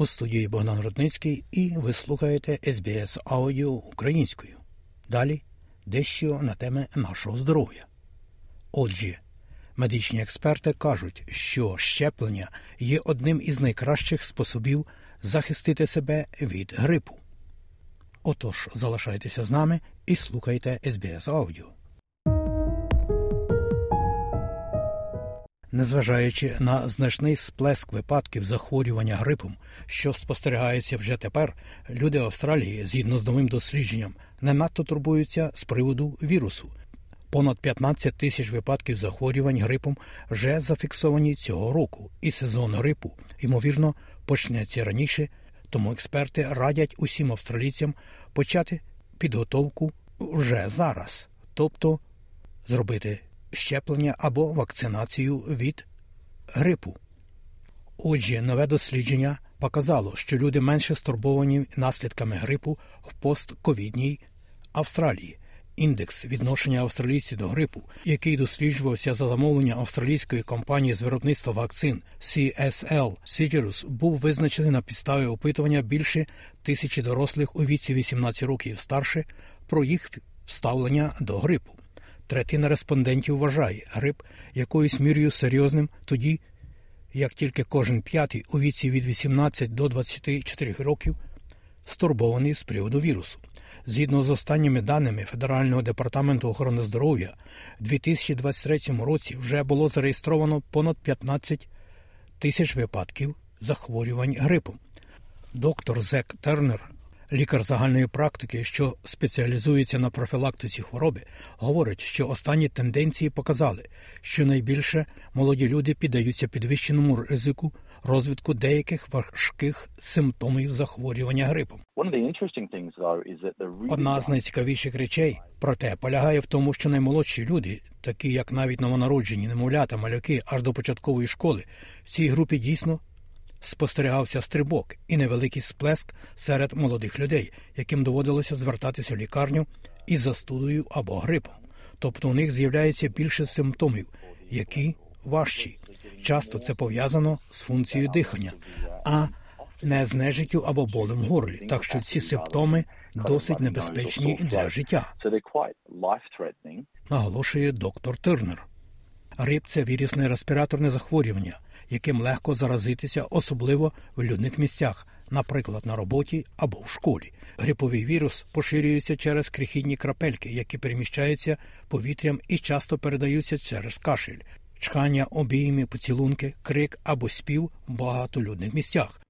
У студії Богдан Рудницький і ви слухаєте СБС Аудіо українською. Далі дещо на теми нашого здоров'я. Отже, медичні експерти кажуть, що щеплення є одним із найкращих способів захистити себе від грипу. Отож, залишайтеся з нами і слухайте СБС Аудіо. Незважаючи на значний сплеск випадків захворювання грипом, що спостерігається вже тепер, люди Австралії, згідно з новим дослідженням, не надто турбуються з приводу вірусу. Понад 15 тисяч випадків захворювань грипом вже зафіксовані цього року, і сезон грипу, ймовірно, почнеться раніше, тому експерти радять усім австралійцям почати підготовку вже зараз, тобто зробити щеплення або вакцинацію від грипу. Отже, нове дослідження показало, що люди менше стурбовані наслідками грипу в постковідній Австралії. Індекс відношення австралійців до грипу, який досліджувався за замовлення австралійської компанії з виробництва вакцин CSL Sigirus, був визначений на підставі опитування більше тисячі дорослих у віці 18 років старше про їх ставлення до грипу. Третина респондентів вважає грип якоюсь мірою серйозним тоді, як тільки кожен п'ятий у віці від 18 до 24 років стурбований з приводу вірусу. Згідно з останніми даними Федерального департаменту охорони здоров'я, у 2023 році вже було зареєстровано понад 15 тисяч випадків захворювань грипом. Доктор Зек Тернер лікар загальної практики, що спеціалізується на профілактиці хвороби, говорить, що останні тенденції показали, що найбільше молоді люди піддаються підвищеному ризику розвитку деяких важких симптомів захворювання грипом. Одна з найцікавіших речей, проте, полягає в тому, що наймолодші люди, такі як навіть новонароджені, немовлята, малюки аж до початкової школи, в цій групі дійсно спостерігався стрибок і невеликий сплеск серед молодих людей, яким доводилося звертатися в лікарню із застудою або грипом. Тобто у них з'являється більше симптомів, які важчі. Часто це пов'язано з функцією дихання, а не з нежиттю або болем в горлі. Так що ці симптоми досить небезпечні для життя. Наголошує доктор Тернер. Грип – це вірусне респіраторне захворювання, яким легко заразитися, особливо в людних місцях, наприклад, на роботі або в школі. Гриповий вірус поширюється через крихітні крапельки, які переміщаються повітрям і часто передаються через кашель, чхання, обійми, поцілунки, крик або спів в багатолюдних місцях.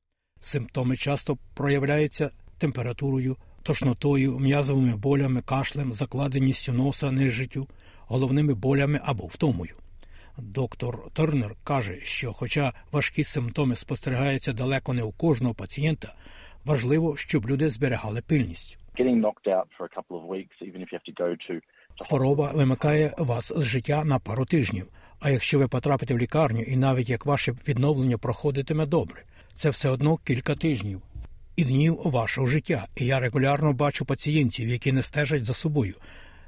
Симптоми часто проявляються температурою, тошнотою, м'язовими болями, кашлем, закладеністю носа, нежиттю, головними болями або втомою. Доктор Тернер каже, що, хоча важкі симптоми спостерігаються далеко не у кожного пацієнта, важливо, щоб люди зберігали пильність. Хвороба вимикає вас з життя на пару тижнів. А якщо ви потрапите в лікарню, і навіть як ваше відновлення проходитиме добре, це все одно кілька тижнів і днів вашого життя. І я регулярно бачу пацієнтів, які не стежать за собою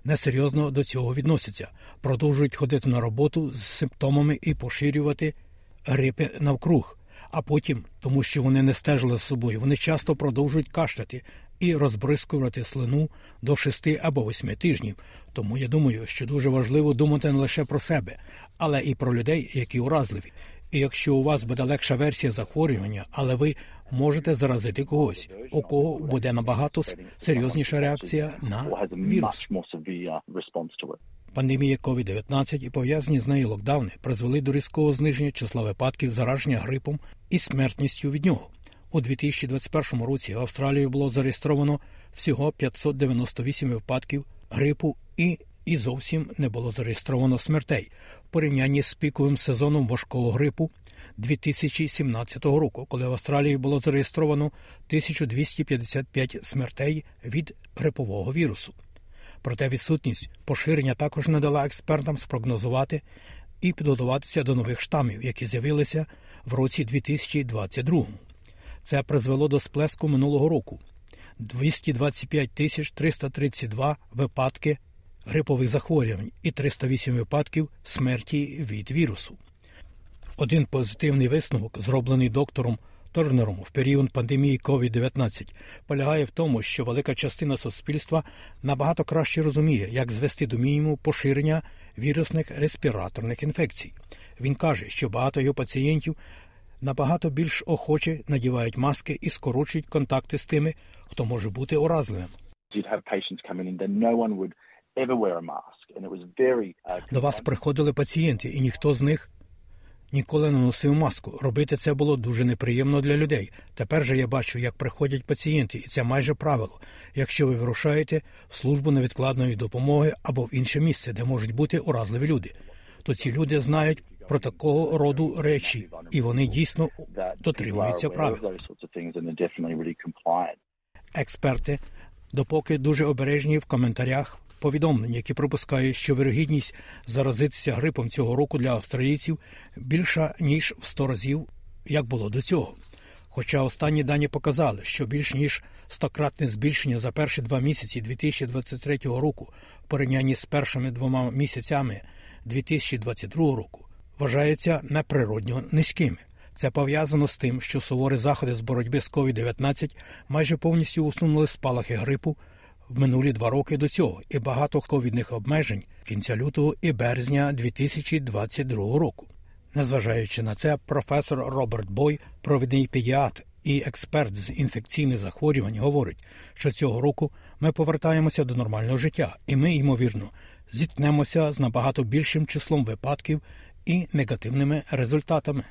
несерйозно до цього відносяться, продовжують ходити на роботу з симптомами і поширювати грипи навкруг. А потім, тому що вони не стежили за собою, вони часто продовжують кашляти і розбризкувати слину до шести або восьми тижнів. Тому я думаю, що дуже важливо думати не лише про себе, але і про людей, які уразливі. І якщо у вас буде легша версія захворювання, але ви можете заразити когось, у кого буде набагато серйозніша реакція на вірус. Пандемія COVID-19 і пов'язані з нею локдауни призвели до різкого зниження числа випадків зараження грипом і смертністю від нього. У 2021 році в Австралії було зареєстровано всього 598 випадків грипу і і зовсім не було зареєстровано смертей. В порівнянні з піковим сезоном важкого грипу 2017 року, коли в Австралії було зареєстровано 1255 смертей від грипового вірусу. Проте відсутність поширення також не дала експертам спрогнозувати і підготуватися до нових штамів, які з'явилися в році 2022. Це призвело до сплеску минулого року. 225 тисяч 332 випадки грипових захворювань і 308 випадків смерті від вірусу. Один позитивний висновок, зроблений доктором Торнером в період пандемії COVID-19, полягає в тому, що велика частина суспільства набагато краще розуміє, як звести до мінімуму поширення вірусних респіраторних інфекцій. Він каже, що багато його пацієнтів набагато більш охоче надівають маски і скорочують контакти з тими, хто може бути уразливим. До вас приходили пацієнти, і ніхто з них ніколи не носив маску. Робити це було дуже неприємно для людей. Тепер же я бачу, як приходять пацієнти, і це майже правило. Якщо ви вирушаєте в службу невідкладної допомоги або в інше місце, де можуть бути уразливі люди, то ці люди знають про такого роду речі, і вони дійсно дотримуються правил. Експерти допоки дуже обережні в коментарях повідомлень, які пропускають, що вирогідність заразитися грипом цього року для австралійців більша ніж в 100 разів, як було до цього. Хоча останні дані показали, що більш ніж стократне збільшення за перші два місяці 2023 року в порівнянні з першими двома місяцями 2022 року вважаються неприродньо низькими. Це пов'язано з тим, що суворі заходи з боротьби з COVID-19 майже повністю усунули спалахи грипу минулі два роки до цього, і багато ковідних обмежень кінця лютого і березня 2022 року. Незважаючи на це, професор Роберт Бой, провідний педіатр і експерт з інфекційних захворювань, говорить, що цього року ми повертаємося до нормального життя, і ми, ймовірно, зіткнемося з набагато більшим числом випадків і негативними результатами.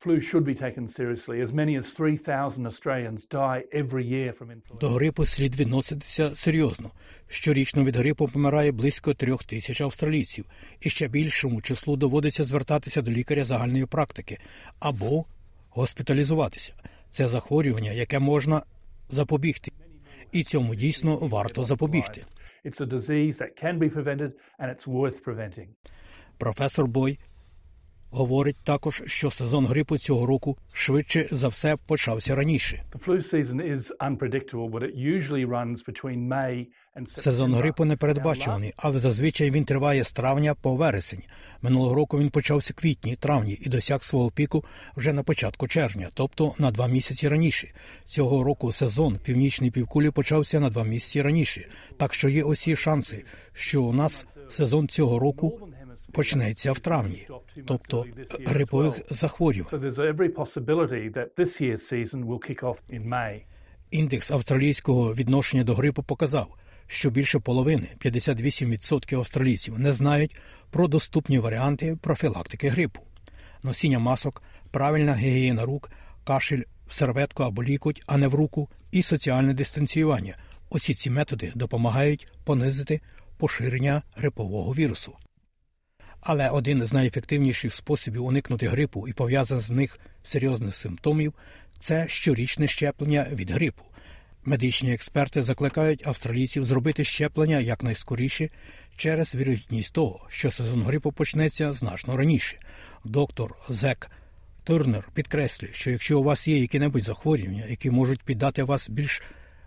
Flu should be taken seriously. As many as 3,000 Australians die every year from influenza. До грипу слід відноситися серйозно. Щорічно від грипу помирає близько трьох тисяч австралійців, і ще більшому числу доводиться звертатися до лікаря загальної практики або госпіталізуватися. Це захворювання, яке можна запобігти, і цьому дійсно варто запобігти. It's a disease that can be prevented and it's worth preventing. Професор Бой Говорить також, що сезон грипу цього року швидше за все почався раніше. Сезон грипу не передбачуваний, але зазвичай він триває з травня по вересень. Минулого року він почався квітні, травні і досяг свого піку вже на початку червня, тобто на два місяці раніше. Цього року сезон північної півкулі почався на два місяці раніше. Так що є усі шанси, що у нас сезон цього року почнеться в травні, тобто грипових захворювань. Індекс австралійського відношення до грипу показав, що більше половини 58% австралійців не знають про доступні варіанти профілактики грипу, носіння масок, правильна гігієна рук, кашель в серветку або лікоть, а не в руку, і соціальне дистанціювання. Усі ці методи допомагають понизити поширення грипового вірусу. Але один з найефективніших способів уникнути грипу і пов'язаних з них серйозних симптомів це щорічне щеплення від грипу. Медичні експерти закликають австралійців зробити щеплення якнайскоріше через вірогідність того, що сезон грипу почнеться значно раніше. Доктор Зек Турнер підкреслює, що якщо у вас є які-небудь захворювання, які можуть піддати вас більш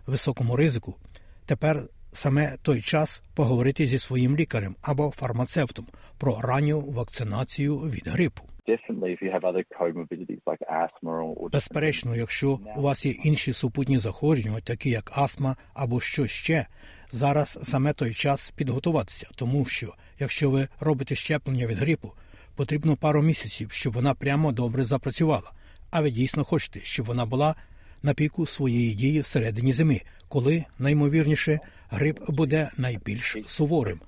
високому ризику, тепер саме той час поговорити зі своїм лікарем або фармацевтом про ранню вакцинацію від грипу. Безперечно, якщо у вас є інші супутні захворювання, такі як астма або що ще, зараз саме той час підготуватися, тому що якщо ви робите щеплення від грипу, потрібно пару місяців, щоб вона прямо добре запрацювала. А ви дійсно хочете, щоб вона була на піку своєї дії всередині зими, коли наймовірніше грип буде найбільш суворим.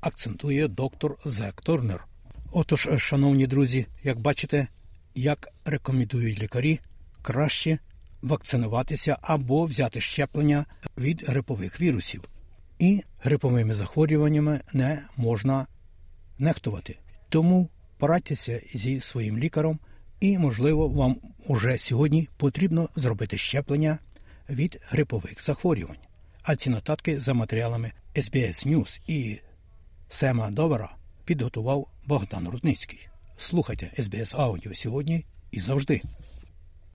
Акцентує доктор Зек Торнер. Отож, шановні друзі, як бачите, як рекомендують лікарі, краще вакцинуватися або взяти щеплення від грипових вірусів. І гриповими захворюваннями не можна нехтувати. Тому порадьтеся зі своїм лікарем, і, можливо, вам уже сьогодні потрібно зробити щеплення від грипових захворювань. А ці нотатки за матеріалами SBS News і Сема Довера підготував Богдан Рудницький. Слухайте SBS Аудіо сьогодні і завжди.